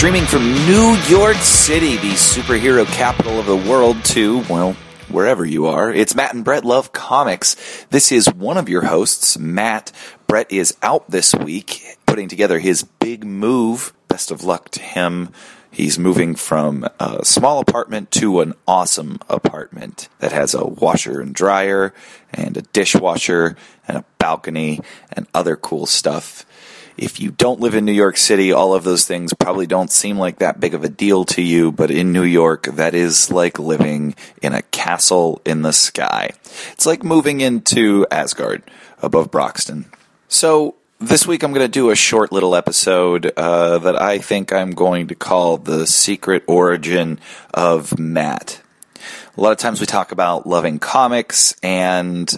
Streaming from New York City, the superhero capital of the world, to, well, wherever you are. It's Matt and Brett Love Comics. This is one of your hosts, Matt. Brett is out this week putting together his big move. Best of luck to him. He's moving from a small apartment to an awesome apartment that has a washer and dryer and a dishwasher and a balcony and other cool stuff. If you don't live in New York City, all of those things probably don't seem like that big of a deal to you, but in New York, that is like living in a castle in the sky. It's like moving into Asgard above Broxton. So, this week I'm going to do a short little episode uh, that I think I'm going to call The Secret Origin of Matt. A lot of times we talk about loving comics and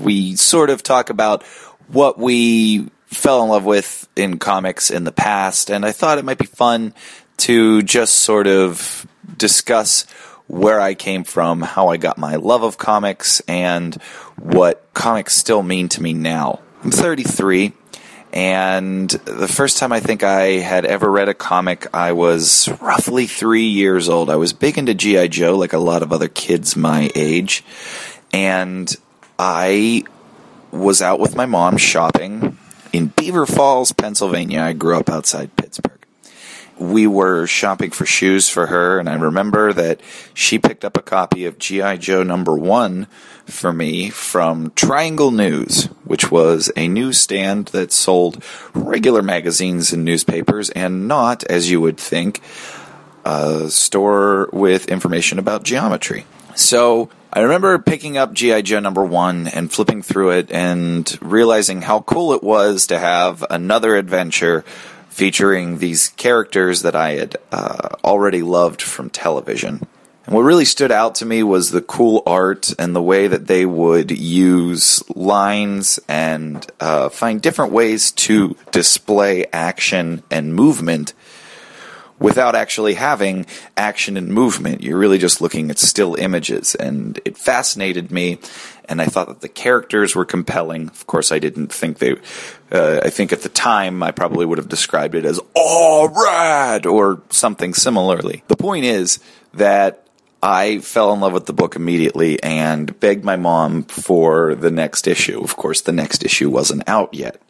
we sort of talk about what we fell in love with in comics in the past, and I thought it might be fun to just sort of discuss where I came from, how I got my love of comics, and what comics still mean to me now. I'm 33, and the first time I think I had ever read a comic, I was roughly three years old. I was big into G.I. Joe, like a lot of other kids my age, and I was out with my mom shopping in Beaver Falls, Pennsylvania. I grew up outside Pittsburgh. We were shopping for shoes for her, and I remember that she picked up a copy of G.I. Joe number one for me from Triangle News, which was a newsstand that sold regular magazines and newspapers and not, as you would think, a store with information about geometry. So I remember picking up G.I. Joe number one and flipping through it and realizing how cool it was to have another adventure featuring these characters that I had uh, already loved from television. And what really stood out to me was the cool art and the way that they would use lines and uh, find different ways to display action and movement without actually having action and movement. You're really just looking at still images, and it fascinated me. And I thought that the characters were compelling. Of course, I didn't think they. Uh, I think at the time I probably would have described it as "all rad" or something similarly. The point is that I fell in love with the book immediately and begged my mom for the next issue. Of course, the next issue wasn't out yet.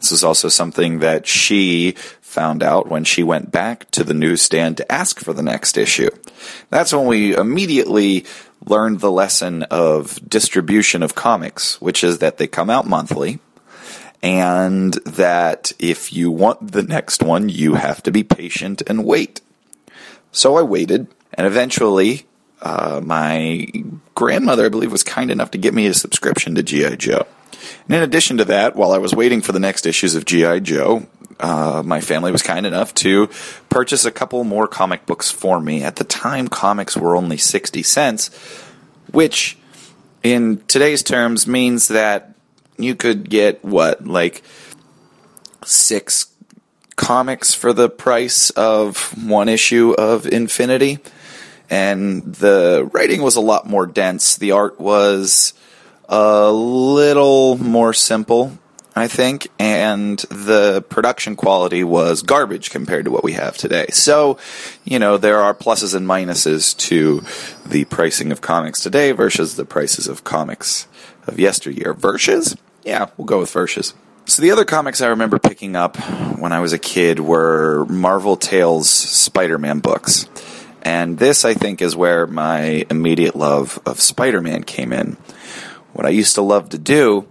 This is also something that she found out when she went back to the newsstand to ask for the next issue. That's when we immediately learned the lesson of distribution of comics, which is that they come out monthly and that if you want the next one, you have to be patient and wait. So I waited and eventually uh, my grandmother, I believe, was kind enough to get me a subscription to G.I. Joe. And in addition to that, while I was waiting for the next issues of G.I. Joe, uh, my family was kind enough to purchase a couple more comic books for me. At the time, comics were only 60 cents, which in today's terms means that you could get what, like six comics for the price of one issue of Infinity? And the writing was a lot more dense. The art was a little more simple, I think, and the production quality was garbage compared to what we have today. So, you know, there are pluses and minuses to the pricing of comics today versus the prices of comics of yesteryear. Versus? Yeah, we'll go with versus. So the other comics I remember picking up when I was a kid were Marvel Tales Spider-Man books. And this, I think, is where my immediate love of Spider Man came in. What I used to love to do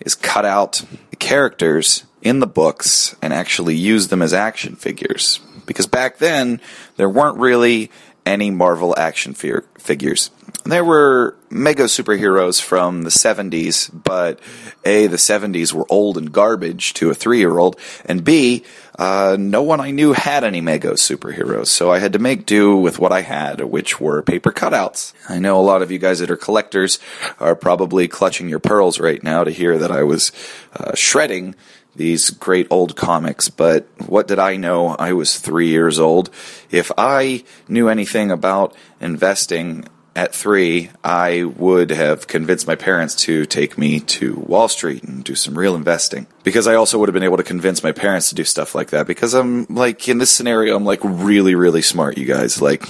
is cut out the characters in the books and actually use them as action figures. Because back then, there weren't really any Marvel action figures. There were mega superheroes from the 70s, but A, the 70s were old and garbage to a three year old, and B, uh, no one I knew had any mega superheroes, so I had to make do with what I had, which were paper cutouts. I know a lot of you guys that are collectors are probably clutching your pearls right now to hear that I was uh, shredding these great old comics, but what did I know? I was three years old. If I knew anything about investing, at three, I would have convinced my parents to take me to Wall Street and do some real investing. Because I also would have been able to convince my parents to do stuff like that. Because I'm like, in this scenario, I'm like really, really smart, you guys. Like,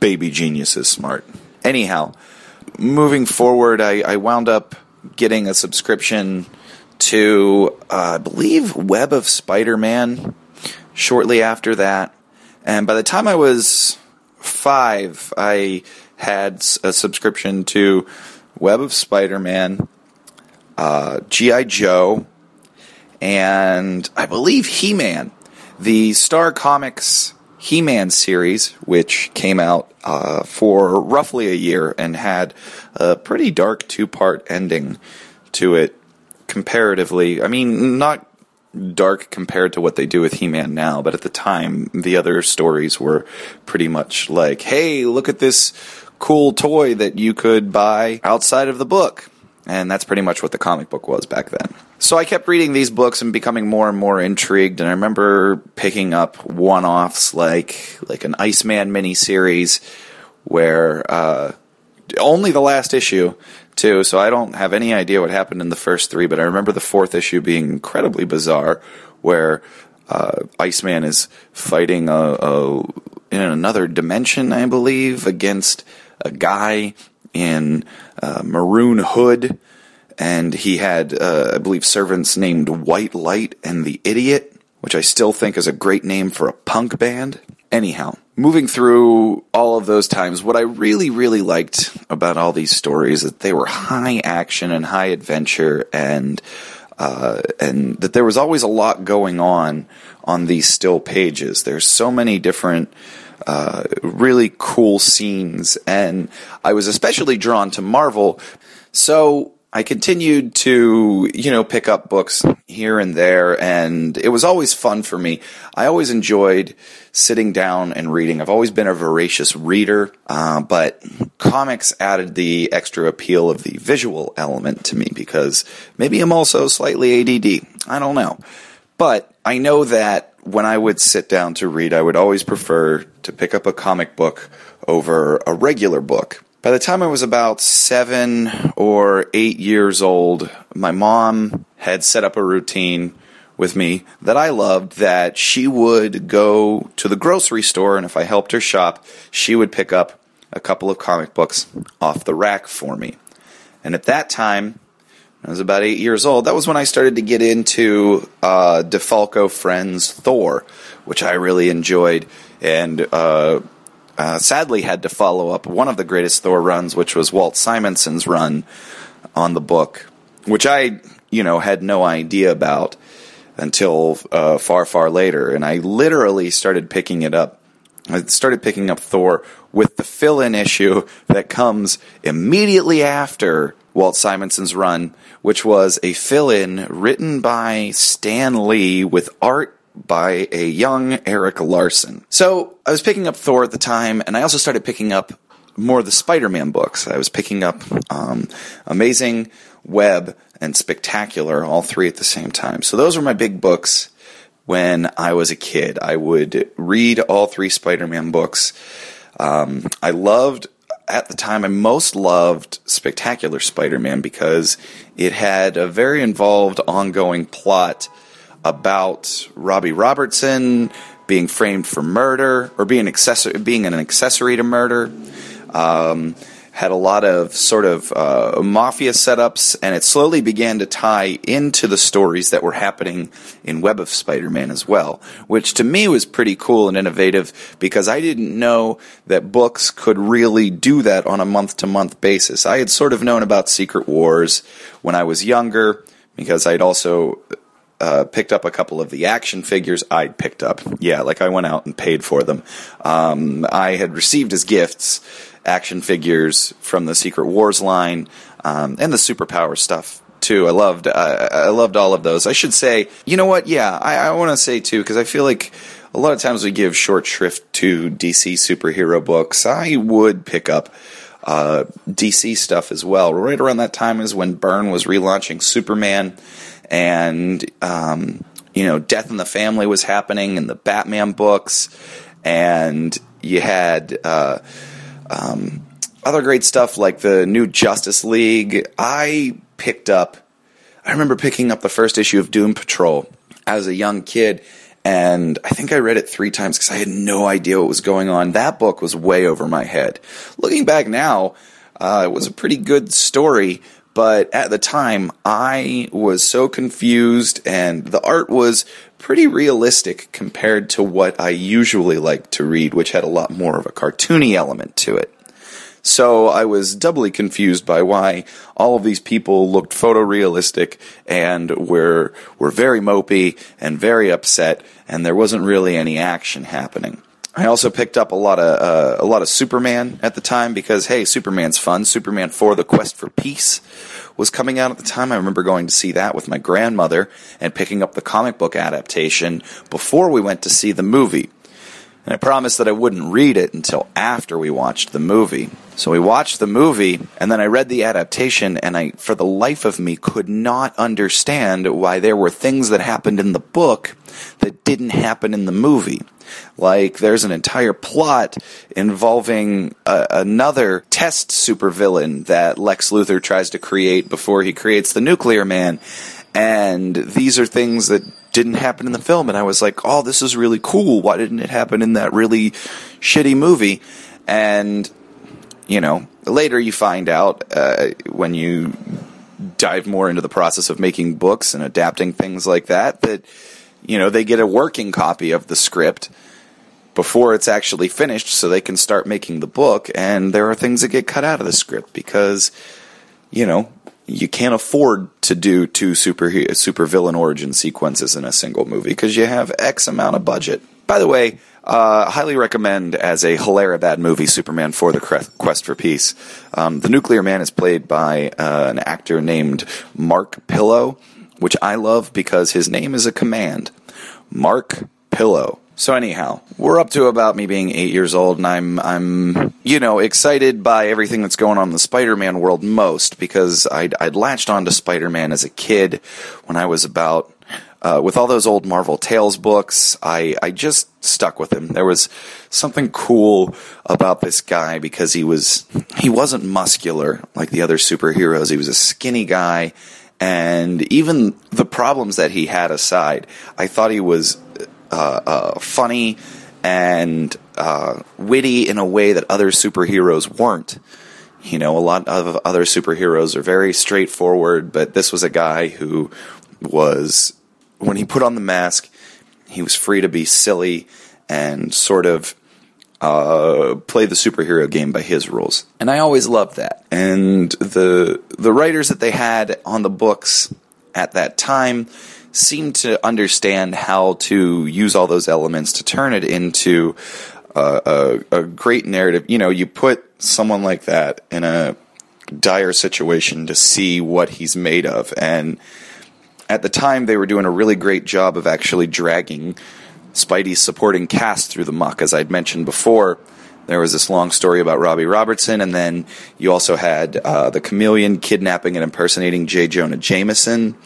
baby geniuses smart. Anyhow, moving forward, I, I wound up getting a subscription to, uh, I believe, Web of Spider Man shortly after that. And by the time I was five, I had a subscription to Web of Spider Man, uh, G.I. Joe, and I believe He Man. The Star Comics He Man series, which came out uh, for roughly a year and had a pretty dark two part ending to it comparatively. I mean, not dark compared to what they do with He-Man now, but at the time the other stories were pretty much like, "Hey, look at this cool toy that you could buy outside of the book." And that's pretty much what the comic book was back then. So I kept reading these books and becoming more and more intrigued, and I remember picking up one-offs like like an Iceman miniseries where uh, only the last issue too, so I don't have any idea what happened in the first three, but I remember the fourth issue being incredibly bizarre, where uh, Iceman is fighting a, a, in another dimension, I believe, against a guy in uh, maroon hood, and he had, uh, I believe, servants named White Light and the Idiot, which I still think is a great name for a punk band. Anyhow, moving through all of those times, what I really, really liked about all these stories that they were high action and high adventure, and uh, and that there was always a lot going on on these still pages. There's so many different. Uh, really cool scenes, and I was especially drawn to Marvel. So I continued to, you know, pick up books here and there, and it was always fun for me. I always enjoyed sitting down and reading. I've always been a voracious reader, uh, but comics added the extra appeal of the visual element to me because maybe I'm also slightly ADD. I don't know. But I know that when I would sit down to read, I would always prefer to pick up a comic book over a regular book by the time I was about seven or eight years old, my mom had set up a routine with me that I loved that she would go to the grocery store, and if I helped her shop, she would pick up a couple of comic books off the rack for me. And at that time, I was about eight years old. That was when I started to get into uh, DeFalco Frenz Thor, which I really enjoyed. And uh, uh, sadly had to follow up one of the greatest Thor runs, which was Walt Simonson's run on the book, which I, you know, had no idea about until uh, far, far later. And I literally started picking it up. I started picking up Thor with the fill in issue that comes immediately after Walt Simonson's run, which was a fill in written by Stan Lee with art by a young Erik Larsen. So I was picking up Thor at the time, and I also started picking up more of the Spider-Man books. I was picking up um, Amazing, Web, and Spectacular, all three at the same time. So those were my big books when I was a kid. I would read all three Spider-Man books. Um, I loved at the time, I most loved Spectacular Spider Man because it had a very involved ongoing plot about Robbie Robertson being framed for murder or being accessory, being an accessory to murder. Um, had a lot of sort of uh, mafia setups, and it slowly began to tie into the stories that were happening in Web of Spider-Man as well, which to me was pretty cool and innovative because I didn't know that books could really do that on a month-to-month basis. I had sort of known about Secret Wars when I was younger because I'd also uh, picked up a couple of the action figures I'd picked up. Yeah, like I went out and paid for them. Um, I had received as gifts action figures from the Secret Wars line um, and the superpower stuff too. I loved uh, I loved all of those. I should say, you know what? Yeah, I, I want to say too because I feel like a lot of times we give short shrift to DC superhero books. I would pick up. Uh, DC stuff as well. Right around that time is when Byrne was relaunching Superman, and um, you know, Death in the Family was happening in the Batman books, and you had uh, um, other great stuff like the new Justice League. I picked up, I remember picking up the first issue of Doom Patrol as a young kid. And I think I read it three times because I had no idea what was going on. That book was way over my head. Looking back now, uh, it was a pretty good story, but at the time, I was so confused, and the art was pretty realistic compared to what I usually like to read, which had a lot more of a cartoony element to it. So I was doubly confused by why all of these people looked photorealistic and were were very mopey and very upset, and there wasn't really any action happening. I also picked up a lot of uh, a lot of Superman at the time because hey, Superman's fun. Superman 4: The Quest for Peace was coming out at the time. I remember going to see that with my grandmother and picking up the comic book adaptation before we went to see the movie. And I promised that I wouldn't read it until after we watched the movie. So we watched the movie, and then I read the adaptation, and I, for the life of me, could not understand why there were things that happened in the book that didn't happen in the movie. Like, there's an entire plot involving a, another test supervillain that Lex Luthor tries to create before he creates the Nuclear Man. And these are things that didn't happen in the film. And I was like, oh, this is really cool. Why didn't it happen in that really shitty movie? And, you know, later you find out uh, when you dive more into the process of making books and adapting things like that, that, you know, they get a working copy of the script before it's actually finished so they can start making the book. And there are things that get cut out of the script because, you know, you can't afford to do two super villain origin sequences in a single movie because you have X amount of budget. By the way, uh, highly recommend as a hilarious bad movie, Superman for The Quest for Peace. Um, the Nuclear Man is played by uh, an actor named Mark Pillow, which I love because his name is a command. Mark Pillow. So anyhow, we're up to about me being eight years old, and I'm I'm you know excited by everything that's going on in the Spider-Man world most because I'd I'd latched onto Spider-Man as a kid when I was about uh, with all those old Marvel Tales books. I I just stuck with him. There was something cool about this guy because he was he wasn't muscular like the other superheroes. He was a skinny guy. And even the problems that he had aside, I thought he was uh, uh, funny and uh, witty in a way that other superheroes weren't. You know, a lot of other superheroes are very straightforward, but this was a guy who was, when he put on the mask, he was free to be silly and sort of uh, play the superhero game by his rules. And I always loved that. And the the writers that they had on the books at that time seemed to understand how to use all those elements to turn it into a, a, a great narrative. You know, you put someone like that in a dire situation to see what he's made of. And at the time, they were doing a really great job of actually dragging Spidey's supporting cast through the muck. As I'd mentioned before, there was this long story about Robbie Robertson, and then you also had uh, the chameleon kidnapping and impersonating J. Jonah Jameson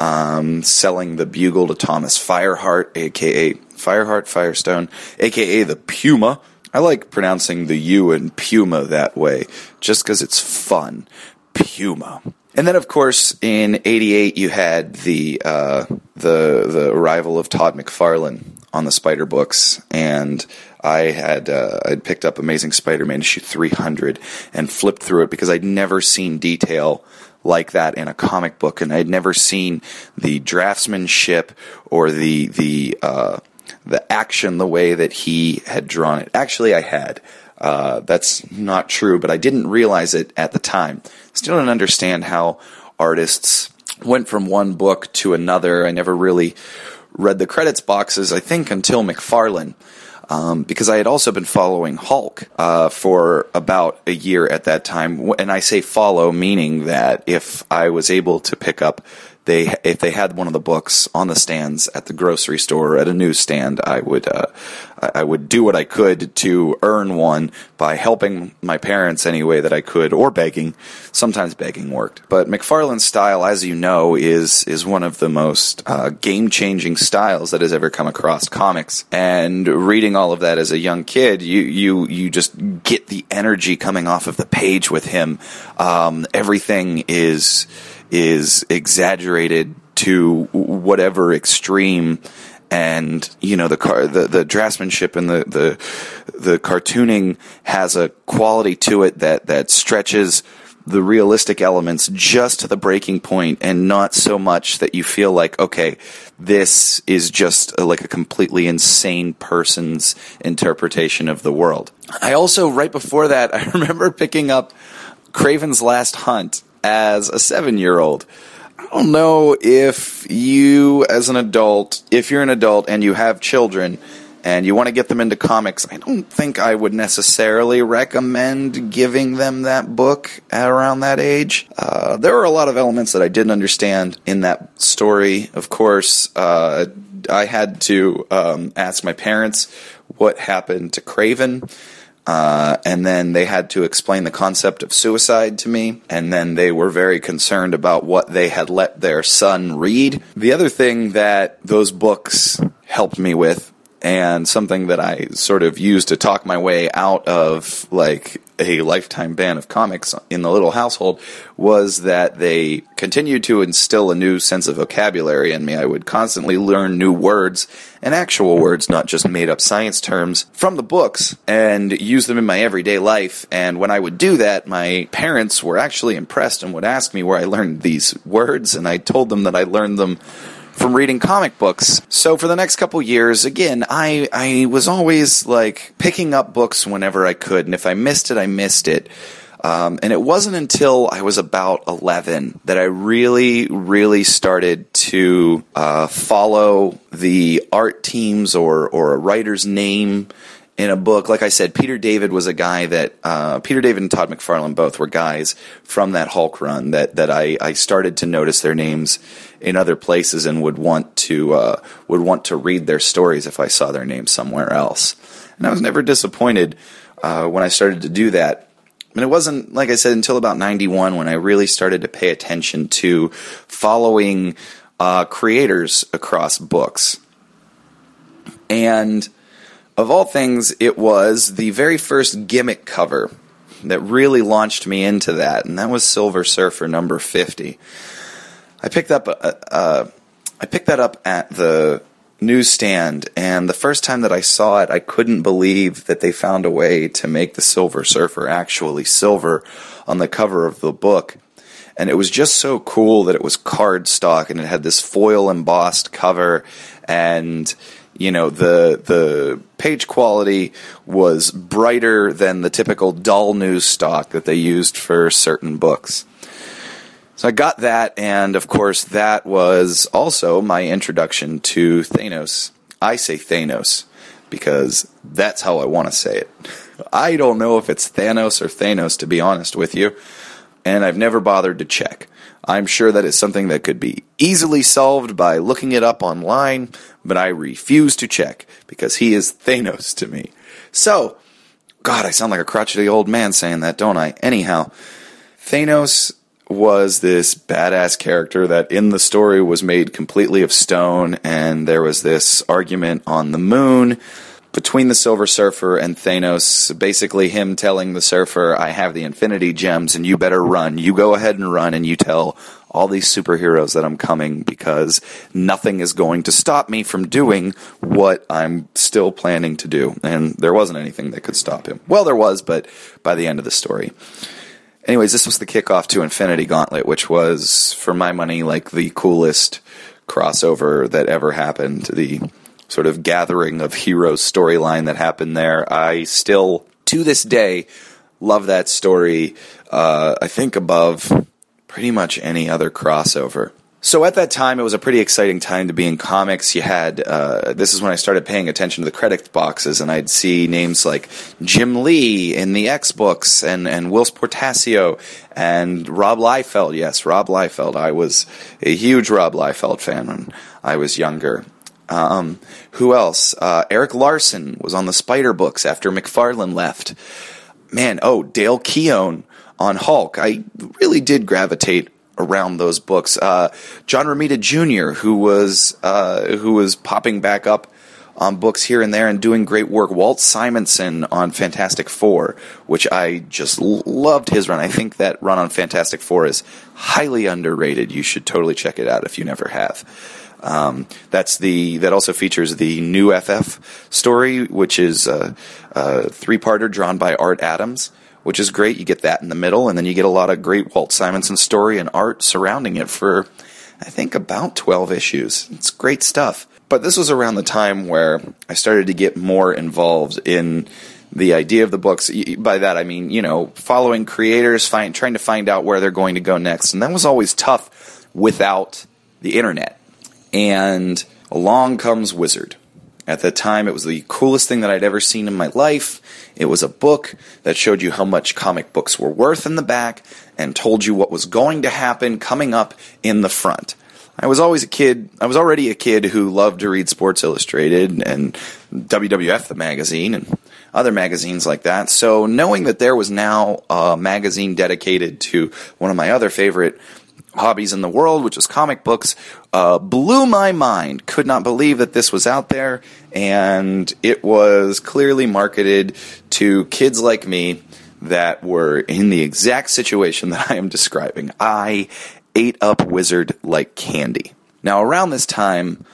um, selling the bugle to Thomas Fireheart, aka Fireheart Firestone, aka the Puma. I like pronouncing the U and Puma that way, just because it's fun. Puma. And then, of course, in '88, you had the uh, the the arrival of Todd McFarlane on the Spider books, and I had uh, I'd picked up Amazing Spider-Man issue 300 and flipped through it because I'd never seen detail like that in a comic book, and I'd never seen the draftsmanship or the the uh, the action the way that he had drawn it. Actually, I had. Uh, that's not true, but I didn't realize it at the time. Still don't understand how artists went from one book to another. I never really read the credits boxes, I think, until McFarlane um, because I had also been following Hulk uh, for about a year at that time. And I say follow, meaning that if I was able to pick up they if they had one of the books on the stands at the grocery store or at a newsstand, I would uh, I would do what I could to earn one by helping my parents any way that I could, or begging. Sometimes begging worked, but McFarlane's style, as you know, is is one of the most uh, game changing styles that has ever come across comics. And reading all of that as a young kid, you you you just get the energy coming off of the page with him. Um, everything is is exaggerated to whatever extreme. And you know the car the, the draftsmanship and the, the the cartooning has a quality to it that that stretches the realistic elements just to the breaking point and not so much that you feel like okay this is just a, like a completely insane person's interpretation of the world. I also right before that i remember picking up Kraven's last hunt as a seven year old. I don't know if you, as an adult, if you're an adult and you have children and you want to get them into comics, I don't think I would necessarily recommend giving them that book at around that age. Uh, there were a lot of elements that I didn't understand in that story. Of course, uh, I had to um, ask my parents what happened to Kraven. Uh, and then they had to explain the concept of suicide to me. And then they were very concerned about what they had let their son read. The other thing that those books helped me with and something that I sort of used to talk my way out of like a lifetime ban of comics in the little household was that they continued to instill a new sense of vocabulary in me. I would constantly learn new words and actual words, not just made up science terms, from the books and use them in my everyday life. And when I would do that, my parents were actually impressed and would ask me where I learned these words, and I told them that I learned them from reading comic books. So for the next couple years, again, I I was always like picking up books whenever I could, and if I missed it, I missed it. Um, and it wasn't until I was about 11 that I really, really started to uh, follow the art teams or, or a writer's name in a book. Like I said, Peter David was a guy that uh, Peter David and Todd McFarlane both were guys from that Hulk run that that I, I started to notice their names in other places and would want to uh, would want to read their stories if I saw their name somewhere else. And I was never disappointed uh, when I started to do that. And it wasn't like I said until about '91 when I really started to pay attention to following uh, creators across books and of all things, it was the very first gimmick cover that really launched me into that, and that was Silver Surfer number 50. I picked up a, uh, I picked that up at the newsstand, and the first time that I saw it, I couldn't believe that they found a way to make the Silver Surfer actually silver on the cover of the book. And it was just so cool that it was cardstock and it had this foil embossed cover and you know the the page quality was brighter than the typical dull news stock that they used for certain books. So I got that, and of course, that was also my introduction to Thanos. I say Thanos because that's how I want to say it. I don't know if it's Thanos or Thanos, to be honest with you, and I've never bothered to check. I'm sure that is something that could be easily solved by looking it up online, but I refuse to check because he is Thanos to me. So, God, I sound like a crotchety old man saying that, don't I? Anyhow, Thanos was this badass character that in the story was made completely of stone, and there was this argument on the moon between the Silver Surfer and Thanos, basically him telling the Surfer, I have the Infinity Gems and you better run. You go ahead and run and you tell all these superheroes that I'm coming because nothing is going to stop me from doing what I'm still planning to do. And there wasn't anything that could stop him. Well, there was, but by the end of the story. Anyways, this was the kickoff to Infinity Gauntlet, which was, for my money, like the coolest crossover that ever happened. The sort of gathering of heroes storyline that happened there. I still, to this day, love that story. Uh, I think above pretty much any other crossover. So at that time, it was a pretty exciting time to be in comics. You had uh, this is when I started paying attention to the credit boxes, and I'd see names like Jim Lee in the X books, and and Whilce Portacio, and Rob Liefeld. Yes, Rob Liefeld. I was a huge Rob Liefeld fan when I was younger. Um, who else? Uh, Erik Larsen was on the Spider books after McFarlane left. Man, oh Dale Keown on Hulk. I really did gravitate around those books. Uh, John Romita Jr., who was uh, who was popping back up on books here and there and doing great work. Walt Simonson on Fantastic Four, which I just loved his run. I think that run on Fantastic Four is highly underrated. You should totally check it out if you never have. Um, that's the that also features the new FF story, which is a, a three parter drawn by Art Adams which is great. You get that in the middle, and then you get a lot of great Walt Simonson story and art surrounding it for, I think, about 12 issues. It's great stuff. But this was around the time where I started to get more involved in the idea of the books. By that, I mean, you know, following creators, find, trying to find out where they're going to go next. And that was always tough without the internet. And along comes Wizard. At the time, it was the coolest thing that I'd ever seen in my life. It was a book that showed you how much comic books were worth in the back and told you what was going to happen coming up in the front. I was always a kid, I was already a kid who loved to read Sports Illustrated and WWF, the magazine, and other magazines like that. So knowing that there was now a magazine dedicated to one of my other favorite hobbies in the world, which was comic books, uh, blew my mind. Could not believe that this was out there, and it was clearly marketed to kids like me that were in the exact situation that I am describing. I ate up Wizard like candy. Now, around this time,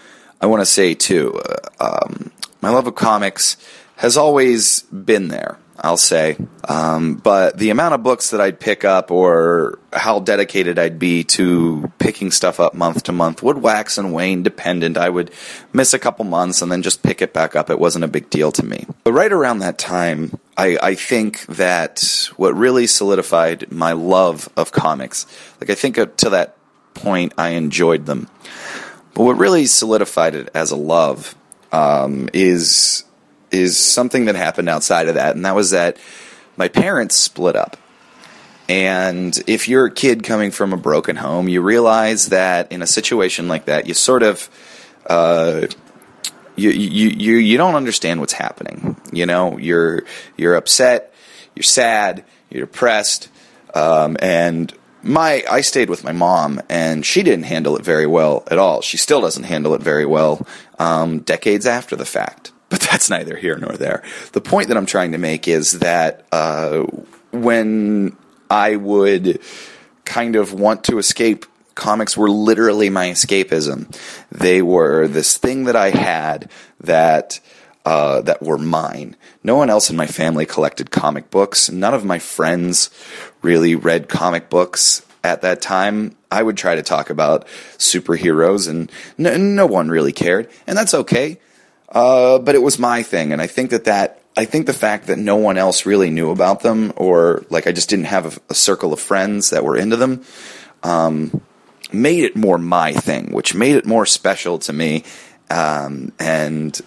I want to say too, uh, um, my love of comics has always been there. I'll say. Um, but the amount of books that I'd pick up or how dedicated I'd be to picking stuff up month to month would wax and wane dependent. I would miss a couple months and then just pick it back up. It wasn't a big deal to me. But right around that time, I, I think that what really solidified my love of comics, like I think to that point, I enjoyed them. But what really solidified it as a love um, is is something that happened outside of that, and that was that my parents split up. And if you're a kid coming from a broken home, you realize that in a situation like that, you sort of uh, you, you you you don't understand what's happening. You know, you're you're upset, you're sad, you're depressed, um, and my I stayed with my mom, and she didn't handle it very well at all. She still doesn't handle it very well, um, decades after the fact but that's neither here nor there. The point that I'm trying to make is that uh, when I would kind of want to escape, comics were literally my escapism. They were this thing that I had that. Uh, that were mine. No one else in my family collected comic books. None of my friends really read comic books at that time. I would try to talk about superheroes, and no, no one really cared, and that's okay. Uh, but it was my thing, and I think that that I think the fact that no one else really knew about them, or like I just didn't have a, a circle of friends that were into them, um, made it more my thing, which made it more special to me, um, and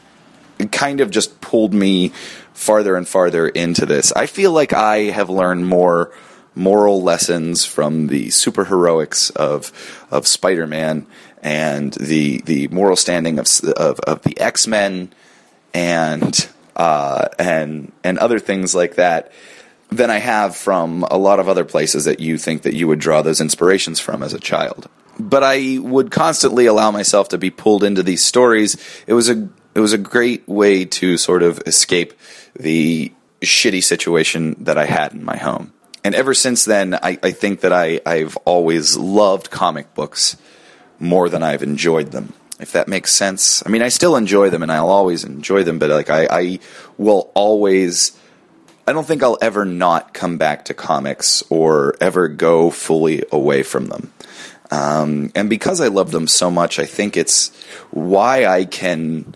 kind of just pulled me farther and farther into this. I feel like I have learned more moral lessons from the superheroics of of Spider-Man and the the moral standing of of, of the X Men and uh, and and other things like that than I have from a lot of other places that you think that you would draw those inspirations from as a child. But I would constantly allow myself to be pulled into these stories. It was a it was a great way to sort of escape the shitty situation that I had in my home. And ever since then, I, I think that I, I've always loved comic books more than I've enjoyed them. If that makes sense. I mean, I still enjoy them and I'll always enjoy them, but like I, I will always. I don't think I'll ever not come back to comics or ever go fully away from them. Um, and because I love them so much, I think it's why I can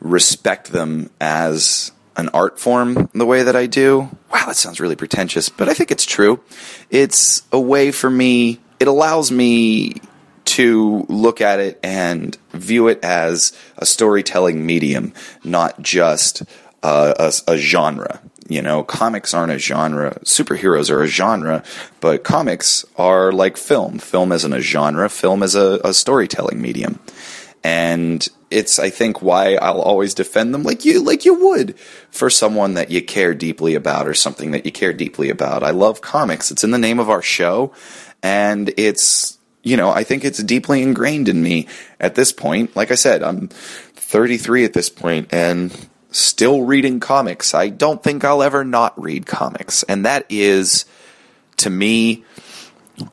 respect them as an art form the way that I do. Wow, that sounds really pretentious, but I think it's true. It's a way for me, it allows me to look at it and view it as a storytelling medium, not just a, a, genre. You know, comics aren't a genre. Superheroes are a genre, but comics are like film. Film isn't a genre. Film is a, a storytelling medium, and it's I think why I'll always defend them like you like you would for someone that you care deeply about or something that you care deeply about. I love comics. It's in the name of our show, and it's you know I think it's deeply ingrained in me at this point. Like I said, I'm 33 at this point, and still reading comics. I don't think I'll ever not read comics. And that is, to me,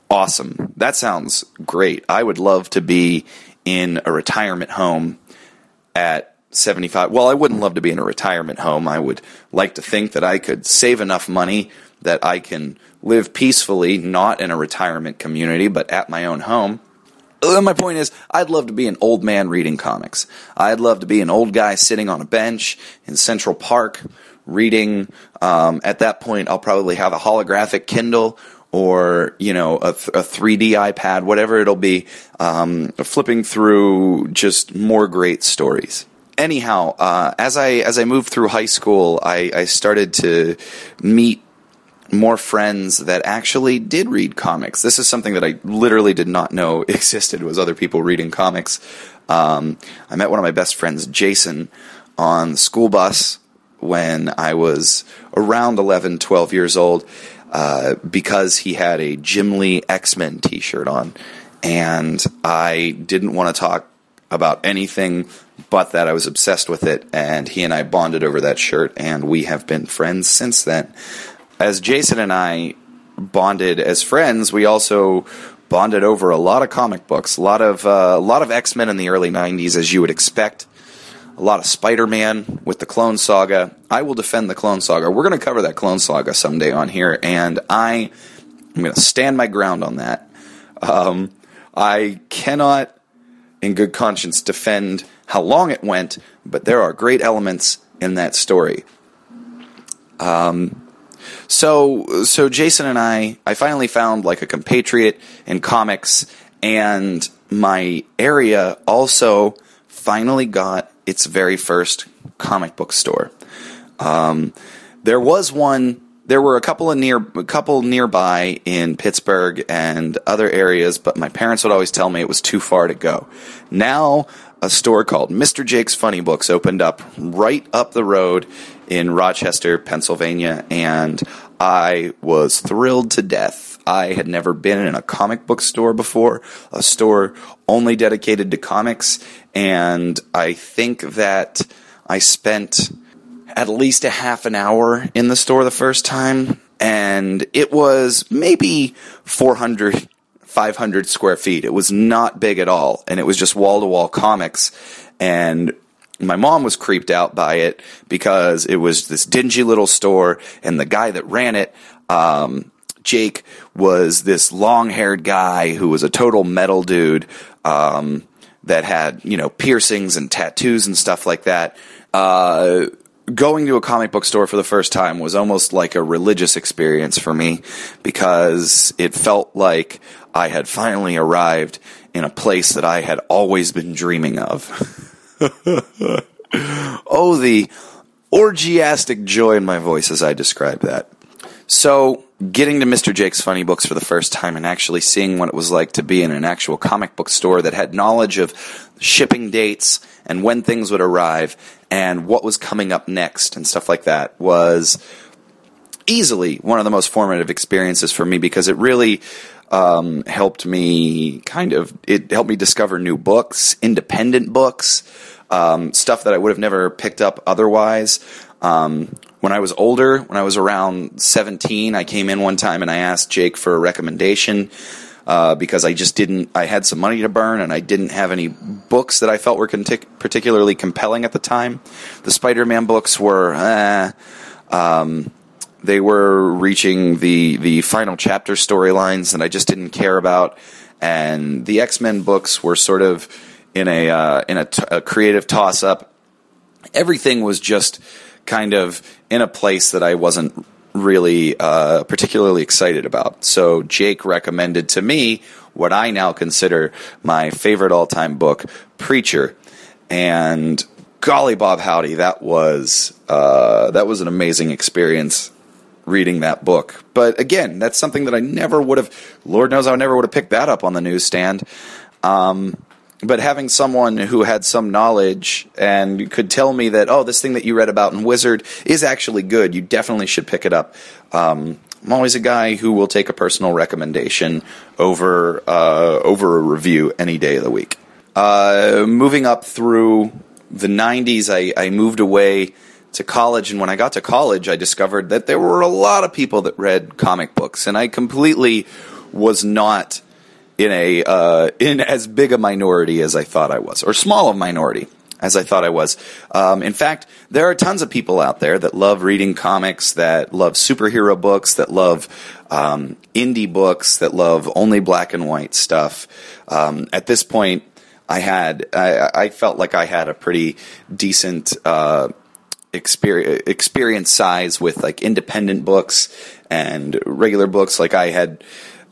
awesome. That sounds great. I would love to be in a retirement home at 75. Well, I wouldn't love to be in a retirement home. I would like to think that I could save enough money that I can live peacefully, not in a retirement community, but at my own home my point is, I'd love to be an old man reading comics. I'd love to be an old guy sitting on a bench in Central Park reading. Um, at that point, I'll probably have a holographic Kindle or you know a, th- a 3D iPad, whatever it'll be, um, flipping through just more great stories. Anyhow, uh, as I as I moved through high school, I, I started to meet more friends that actually did read comics. This is something that I literally did not know existed was other people reading comics. Um, I met one of my best friends, Jason, on the school bus when I was around 11, 12 years old uh, because he had a Jim Lee X Men t shirt on. And I didn't want to talk about anything but that. I was obsessed with it. And he and I bonded over that shirt, and we have been friends since then as Jason and I bonded as friends, we also bonded over a lot of comic books, a lot of uh, a lot of X Men in the early '90s, as you would expect. A lot of Spider Man with the Clone Saga. I will defend the Clone Saga. We're going to cover that Clone Saga someday on here, and I am going to stand my ground on that. Um, I cannot, in good conscience, defend how long it went, but there are great elements in that story. Um, so so Jason and I I finally found like a compatriot in comics and my area also finally got its very first comic book store. Um, there was one there were a couple of near a couple nearby in Pittsburgh and other areas, but my parents would always tell me it was too far to go. Now a store called Mr. Jake's Funny Books opened up right up the road in Rochester, Pennsylvania, and I was thrilled to death. I had never been in a comic book store before, a store only dedicated to comics, and I think that I spent at least a half an hour in the store the first time, and it was maybe 400 500 square feet. It was not big at all, and it was just wall to wall comics. And my mom was creeped out by it because it was this dingy little store, and the guy that ran it, um, Jake, was this long haired guy who was a total metal dude um, that had, you know, piercings and tattoos and stuff like that. Uh, going to a comic book store for the first time was almost like a religious experience for me because it felt like I had finally arrived in a place that I had always been dreaming of. oh, the orgiastic joy in my voice as I describe that. So, getting to Mr. Jake's Funny Books for the first time and actually seeing what it was like to be in an actual comic book store that had knowledge of shipping dates and when things would arrive and what was coming up next and stuff like that was easily one of the most formative experiences for me because it really um, helped me kind of it helped me discover new books, independent books, um, stuff that I would have never picked up otherwise. Um, when I was older, when I was around 17, I came in one time and I asked Jake for a recommendation uh, because I just didn't. I had some money to burn, and I didn't have any books that I felt were contic- particularly compelling at the time. The Spider-Man books were. Eh, um, they were reaching the the final chapter storylines that I just didn't care about, and the X Men books were sort of in a uh, in a, t- a creative toss up. Everything was just kind of in a place that I wasn't really uh, particularly excited about. So Jake recommended to me what I now consider my favorite all time book, Preacher, and golly Bob Howdy, that was uh, that was an amazing experience reading that book. But again, that's something that I never would have. Lord knows I never would have picked that up on the newsstand. Um, but having someone who had some knowledge and could tell me that, oh, this thing that you read about in Wizard is actually good, you definitely should pick it up. Um, I'm always a guy who will take a personal recommendation over uh, over a review any day of the week. Uh, moving up through the 90s, I, I moved away to college, and when I got to college, I discovered that there were a lot of people that read comic books, and I completely was not in a uh, in as big a minority as I thought I was, or small a minority as I thought I was. Um, in fact, there are tons of people out there that love reading comics, that love superhero books, that love um, indie books, that love only black and white stuff. Um, at this point, I had I, I, felt like I had a pretty decent. Uh, experience, experience size with like independent books and regular books like I had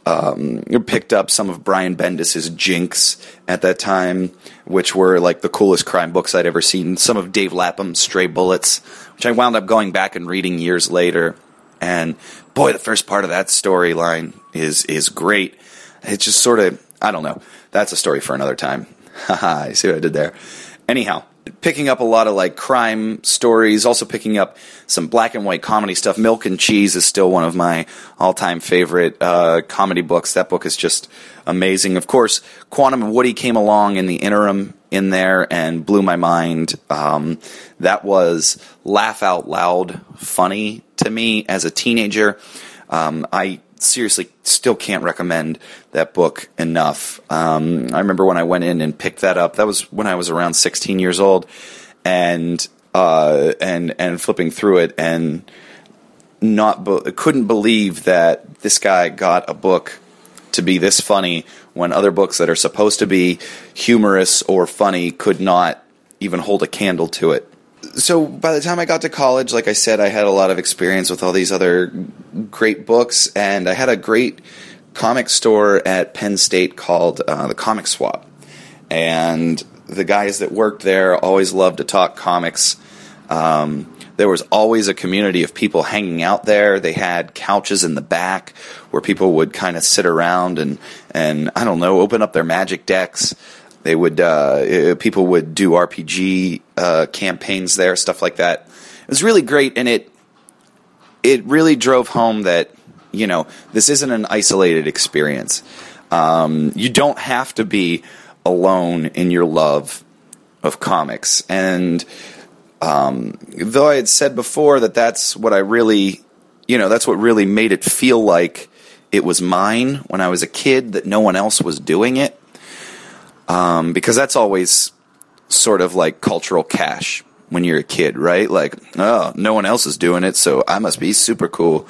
um, picked up some of Brian Bendis's Jinx at that time, which were like the coolest crime books I'd ever seen. Some of Dave Lapham's Stray Bullets, which I wound up going back and reading years later. And boy, the first part of that storyline is is great. It's just sort of I don't know. That's a story for another time. Haha, I see what I did there. Anyhow, picking up a lot of like crime stories, also picking up some black and white comedy stuff. Milk and Cheese is still one of my all time favorite uh, comedy books. That book is just amazing. Of course, Quantum and Woody came along in the interim in there and blew my mind. Um, that was laugh out loud funny to me as a teenager. Um, I seriously still can't recommend that book enough. Um, I remember when I went in and picked that up. That was when I was around 16 years old, and uh, and and flipping through it and not be- couldn't believe that this guy got a book to be this funny when other books that are supposed to be humorous or funny could not even hold a candle to it so by the time I got to college, like I said, I had a lot of experience with all these other great books, and I had a great comic store at Penn State called uh, the Comic Swap, and the guys that worked there always loved to talk comics. Um, there was always a community of people hanging out there. They had couches in the back where people would kind of sit around and and I don't know, open up their magic decks. They would uh, people would do RPG uh, campaigns there, stuff like that. It was really great, and it it really drove home that you know this isn't an isolated experience. Um, you don't have to be alone in your love of comics, and um, though I had said before that that's what I really, you know, that's what really made it feel like it was mine when I was a kid, that no one else was doing it um, because that's always sort of like cultural cash when you're a kid, right? Like, oh, no one else is doing it, so I must be super cool.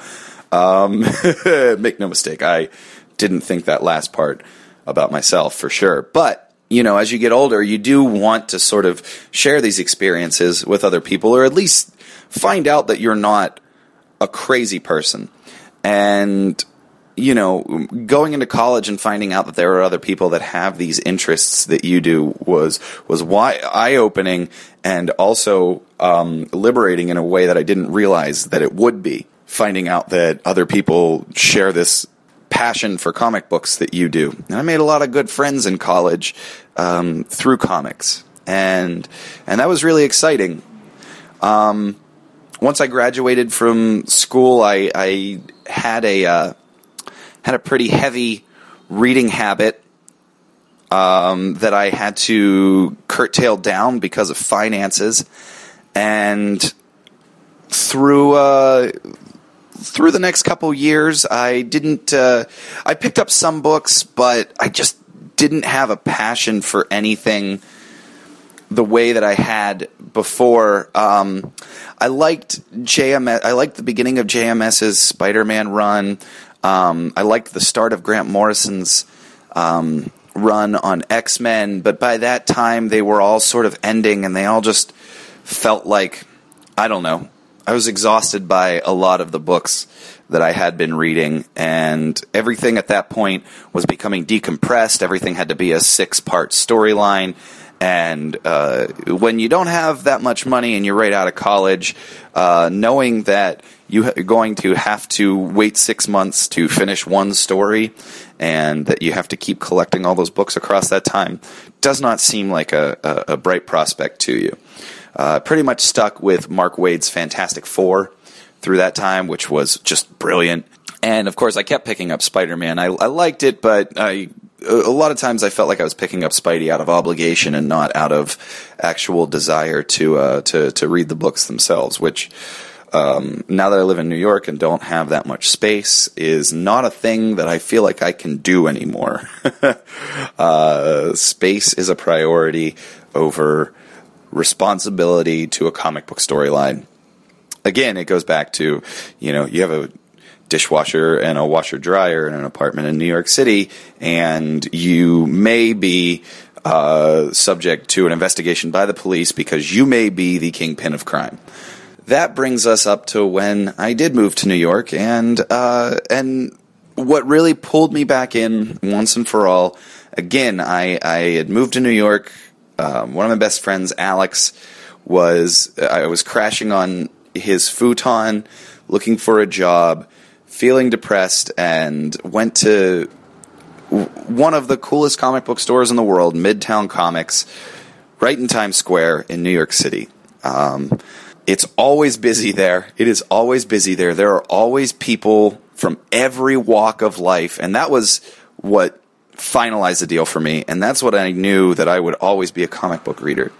Um, make no mistake, I didn't think that last part about myself for sure. But, you know, as you get older, you do want to sort of share these experiences with other people or at least find out that you're not a crazy person. And you know, going into college and finding out that there are other people that have these interests that you do was was eye opening and also um, liberating in a way that I didn't realize that it would be. Finding out that other people share this passion for comic books that you do, and I made a lot of good friends in college um, through comics, and and that was really exciting. Um, once I graduated from school, I, I had a uh, had a pretty heavy reading habit um, that I had to curtail down because of finances, and through uh, through the next couple years, I didn't. Uh, I picked up some books, but I just didn't have a passion for anything the way that I had before. Um, I liked JMS. I liked the beginning of JMS's Spider-Man run. Um, I liked the start of Grant Morrison's um, run on X Men, but by that time they were all sort of ending, and they all just felt like I don't know I was exhausted by a lot of the books that I had been reading, and everything at that point was becoming decompressed. Everything had to be a six part storyline. And uh, when you don't have that much money and you're right out of college, uh, knowing that you're going to have to wait six months to finish one story and that you have to keep collecting all those books across that time does not seem like a, a, a bright prospect to you. Uh, pretty much stuck with Mark Waid's Fantastic Four through that time, which was just brilliant. And of course, I kept picking up Spider Man. I, I liked it, but I a lot of times I felt like I was picking up Spidey out of obligation and not out of actual desire to uh, to to read the books themselves. Which um, now that I live in New York and don't have that much space, is not a thing that I feel like I can do anymore. uh, space is a priority over responsibility to a comic book storyline. Again, it goes back to you know you have a dishwasher and a washer dryer in an apartment in New York City, and you may be uh, subject to an investigation by the police because you may be the kingpin of crime. That brings us up to when I did move to New York, and uh, and what really pulled me back in once and for all. Again, I I had moved to New York. Um, one of my best friends, Alex, was I was crashing on his futon, looking for a job feeling depressed and went to one of the coolest comic book stores in the world, Midtown Comics, right in Times Square in New York City. Um, it's always busy there. It is always busy there. There are always people from every walk of life, and that was what finalized the deal for me. And that's what I knew that I would always be a comic book reader.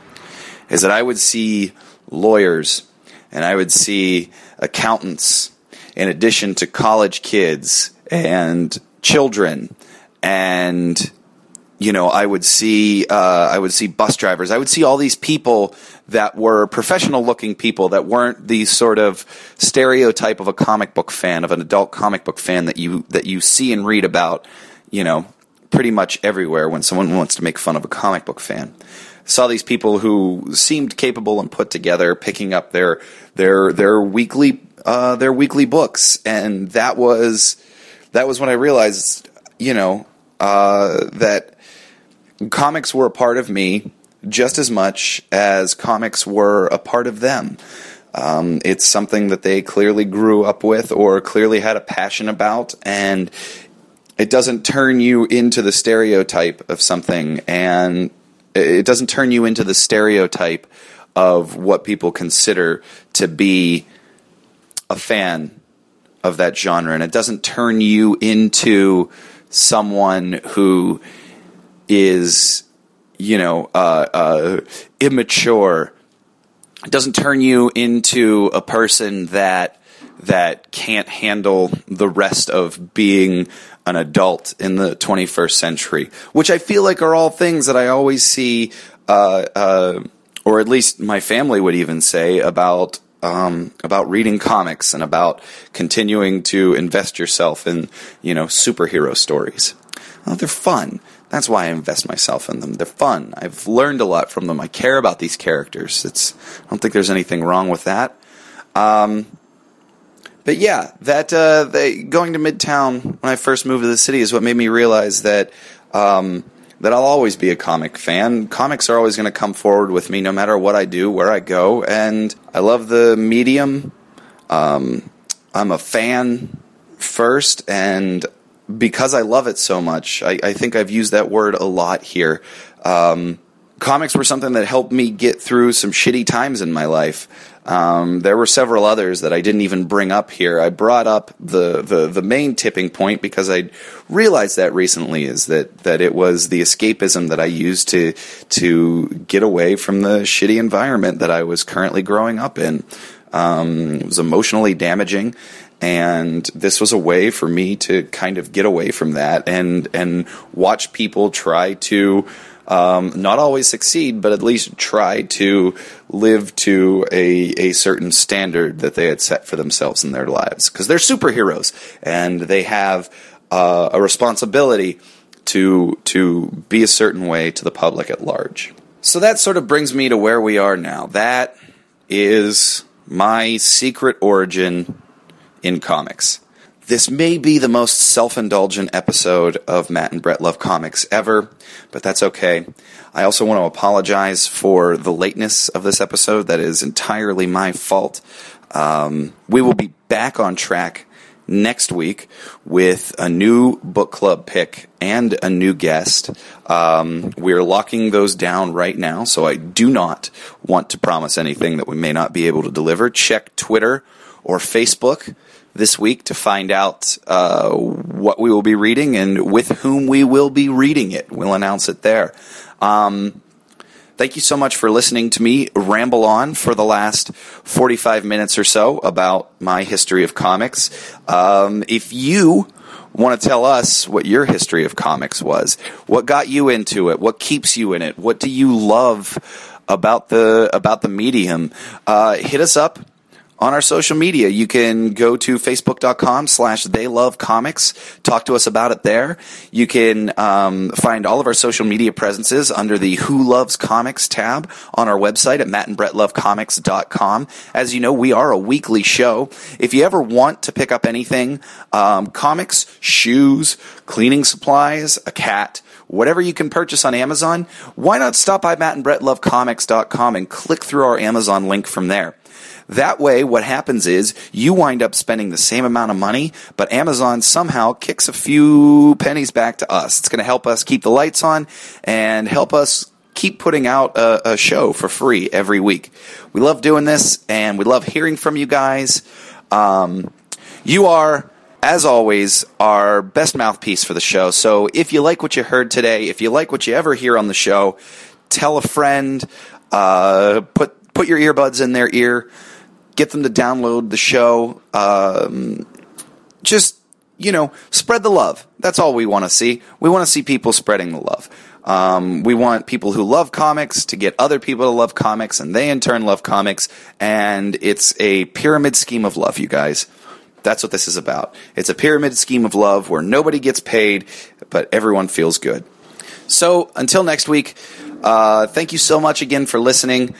Is that I would see lawyers and I would see accountants in addition to college kids and children and you know i would see uh, i would see bus drivers i would see all these people that were professional looking people that weren't the sort of stereotype of a comic book fan of an adult comic book fan that you that you see and read about you know pretty much everywhere when someone wants to make fun of a comic book fan. Saw these people who seemed capable and put together picking up their their their weekly uh, their weekly books, and that was that was when I realized, you know, uh, that comics were a part of me just as much as comics were a part of them. Um, it's something that they clearly grew up with or clearly had a passion about, and it doesn't turn you into the stereotype of something, and it doesn't turn you into the stereotype of what people consider to be a fan of that genre and it doesn't turn you into someone who is you know uh, uh, immature it doesn't turn you into a person that that can't handle the rest of being an adult in the 21st century which i feel like are all things that i always see uh, uh or at least my family would even say about um, about reading comics and about continuing to invest yourself in, you know, superhero stories. Well, they're fun. That's why I invest myself in them. They're fun. I've learned a lot from them. I care about these characters. It's, I don't think there's anything wrong with that. Um, but yeah, that uh, they, going to Midtown when I first moved to the city is what made me realize that um, that I'll always be a comic fan. Comics are always going to come forward with me no matter what I do, where I go, and I love the medium. Um, I'm a fan first, and because I love it so much, I, I think I've used that word a lot here. Um, comics were something that helped me get through some shitty times in my life. Um, there were several others that I didn't even bring up here. I brought up the, the, the main tipping point because I realized that recently is that, that it was the escapism that I used to to get away from the shitty environment that I was currently growing up in. Um, it was emotionally damaging, and this was a way for me to kind of get away from that and and watch people try to um, not always succeed, but at least try to live to a, a certain standard that they had set for themselves in their lives. Because they're superheroes and they have uh, a responsibility to to be a certain way to the public at large. So that sort of brings me to where we are now. That is my secret origin in comics. This may be the most self indulgent episode of Matt and Brett Love Comics ever, but that's okay. I also want to apologize for the lateness of this episode. That is entirely my fault. Um, we will be back on track next week with a new book club pick and a new guest. Um, we're locking those down right now, so I do not want to promise anything that we may not be able to deliver. Check Twitter or Facebook this week to find out uh, what we will be reading and with whom we will be reading it. We'll announce it there. Um, thank you so much for listening to me ramble on for the last 45 minutes or so about my history of comics. Um, if you want to tell us what your history of comics was, what got you into it, what keeps you in it, what do you love about the about the medium, uh, hit us up on our social media. You can go to facebook.com slash they love comics. Talk to us about it there. You can um, find all of our social media presences under the Who Loves Comics tab on our website at mattandbrettlovecomics.com. As you know, we are a weekly show. If you ever want to pick up anything, um, comics, shoes, cleaning supplies, a cat, whatever you can purchase on Amazon, why not stop by mattandbrettlovecomics.com and click through our Amazon link from there. That way, what happens is you wind up spending the same amount of money, but Amazon somehow kicks a few pennies back to us. It's going to help us keep the lights on and help us keep putting out a, a, show for free every week. We love doing this and we love hearing from you guys. Um, you are, as always, our best mouthpiece for the show. So if you like what you heard today, if you like what you ever hear on the show, tell a friend, uh, put put your earbuds in their ear get them to download the show. Um, just you know, spread the love. That's all we want to see. We want to see people spreading the love. Um, we want people who love comics to get other people to love comics, and they in turn love comics. And it's a pyramid scheme of love, you guys. That's what this is about. It's a pyramid scheme of love where nobody gets paid, but everyone feels good. So until next week, uh, thank you so much again for listening.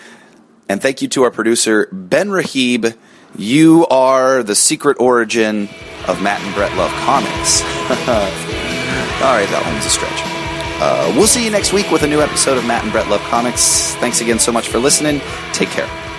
And thank you to our producer, Ben Rahib. You are the secret origin of Matt and Brett Love Comics. All right, that one's a stretch. Uh, we'll see you next week with a new episode of Matt and Brett Love Comics. Thanks again so much for listening. Take care.